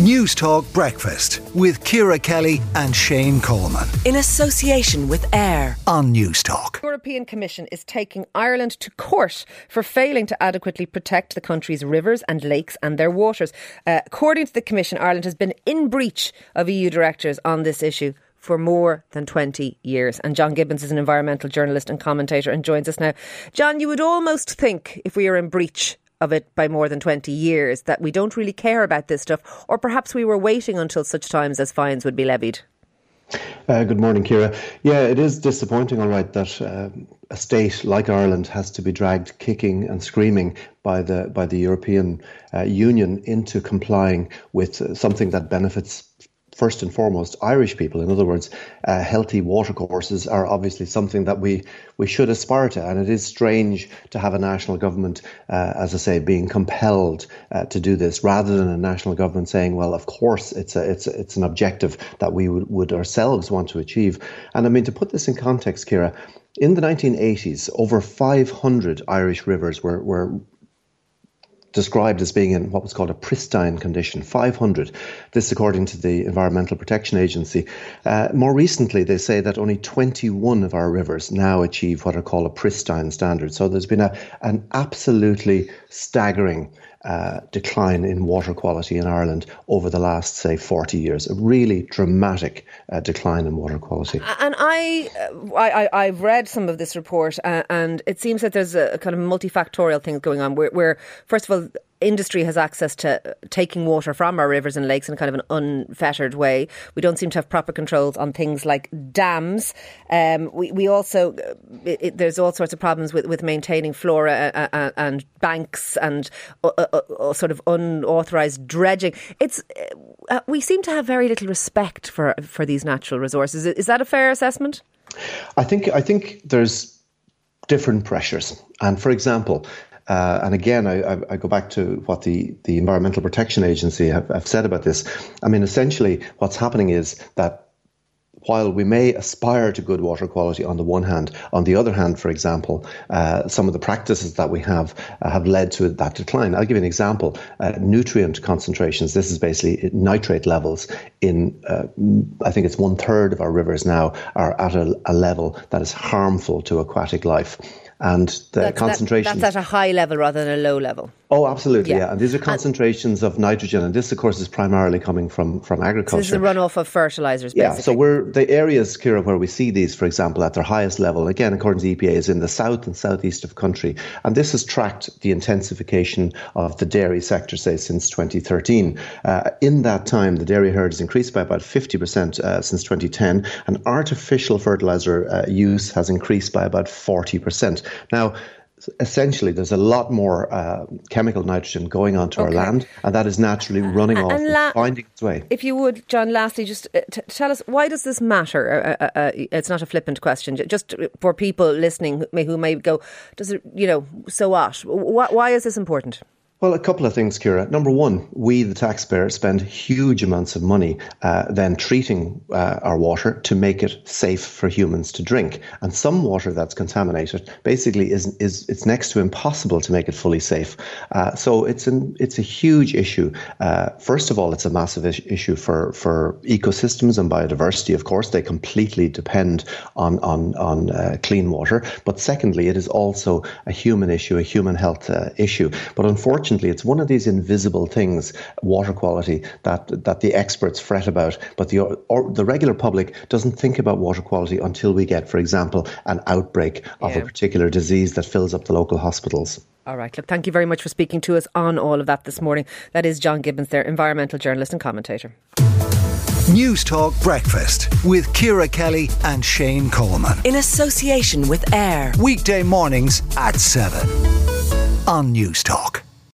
Newstalk Breakfast with Ciara Kelly and Shane Coleman. In association with AIR on Newstalk. The European Commission is taking Ireland to court for failing to adequately protect the country's rivers and lakes and their waters. Uh, according to the Commission, Ireland has been in breach of EU directives on this issue for more than 20 years. And John Gibbons is an environmental journalist and commentator and joins us now. John, you would almost think if we are in breach of it by more than 20 years that we don't really care about this stuff, or perhaps we were waiting until such times as fines would be levied? Uh, good morning, Ciara. Yeah, it is disappointing, all right, that uh, a state like Ireland has to be dragged kicking and screaming by the by the European uh, Union into complying with uh, something that benefits first and foremost Irish people. In other words, uh, healthy watercourses are obviously something that we we should aspire to, and it is strange to have a national government, uh, as I say, being compelled uh, to do this, rather than a national government saying, "Well, of course, it's a it's a, it's an objective that we would, would ourselves want to achieve." And I mean, to put this in context, Ciara, In the 1980s, over 500 Irish rivers were, were described as being in what was called a pristine condition, 500. This, according to the Environmental Protection Agency. Uh, more recently, they say that only 21 of our rivers now achieve what are called a pristine standard. So there's been a, an absolutely staggering uh, decline in water quality in Ireland over the last, say, 40 years. A really dramatic uh, decline in water quality. And I, uh, I, I, have read some of this report, uh, and it seems that there's a kind of multifactorial thing going on where, where first of all, industry has access to taking water from our rivers and lakes in kind of an unfettered way. We don't seem to have proper controls on things like dams. Um, we, we also, it, it, there's all sorts of problems with, with maintaining flora and, uh, uh, and banks and uh, uh, uh, sort of unauthorised dredging. It's, uh, we seem to have very little respect for, for these natural resources. Is that a fair assessment? I think, I think there's different pressures. And for example, uh, and again, I, I, go back to what the, the Environmental Protection Agency have, have said about this. I mean, essentially, what's happening is that while we may aspire to good water quality on the one hand, on the other hand, for example, uh, some of the practices that we have uh, have led to that decline. I'll give you an example. Uh, nutrient concentrations, this is basically nitrate levels in, uh, I think it's one third of our rivers now are at a, a level that is harmful to aquatic life and the concentration. That, that's at a high level rather than a low level. Oh, absolutely, yeah. yeah. And these are concentrations and, of nitrogen, and this, of course, is primarily coming from from agriculture. So this is the runoff of fertilizers. Yeah. So we're the areas, Ciara, where we see these, for example, at their highest level. Again, according to the EPA, is in the south and southeast of the country, and this has tracked the intensification of the dairy sector, say, since 2013. Uh, in that time, the dairy herd has increased by about 50% uh, since 2010, and artificial fertilizer uh, use has increased by about 40%. Now, essentially there's a lot more uh, chemical nitrogen going onto okay. our land and that is naturally running off and, la- finding its way. if you would john lastly just uh, t- tell us why does this matter? Uh, uh, uh it's not a flippant question. Just for people listening who may, who may go does it you know so what? Why, why is this important well, a couple of things, Ciara. Number one, we, the taxpayer, spend huge amounts of money uh, then treating uh, our water to make it safe for humans to drink. And some water that's contaminated basically is, is it's next to impossible to make it fully safe. Uh, so it's an it's a huge issue. Uh, first of all, it's a massive is- issue for for ecosystems and biodiversity. Of course, they completely depend on on on uh, clean water. But secondly, it is also a human issue, a human health uh, issue. But unfortunately unfortunately, it's one of these invisible things, water quality, that that the experts fret about, but the or the regular public doesn't think about water quality until we get, for example, an outbreak of yeah. a particular disease that fills up the local hospitals. All right. Look, thank you very much for speaking to us on all of that this morning. That is John Gibbons, there, environmental journalist and commentator. Newstalk Breakfast with Ciara Kelly and Shane Coleman. In association with AIR. Weekday mornings at 7 on Newstalk.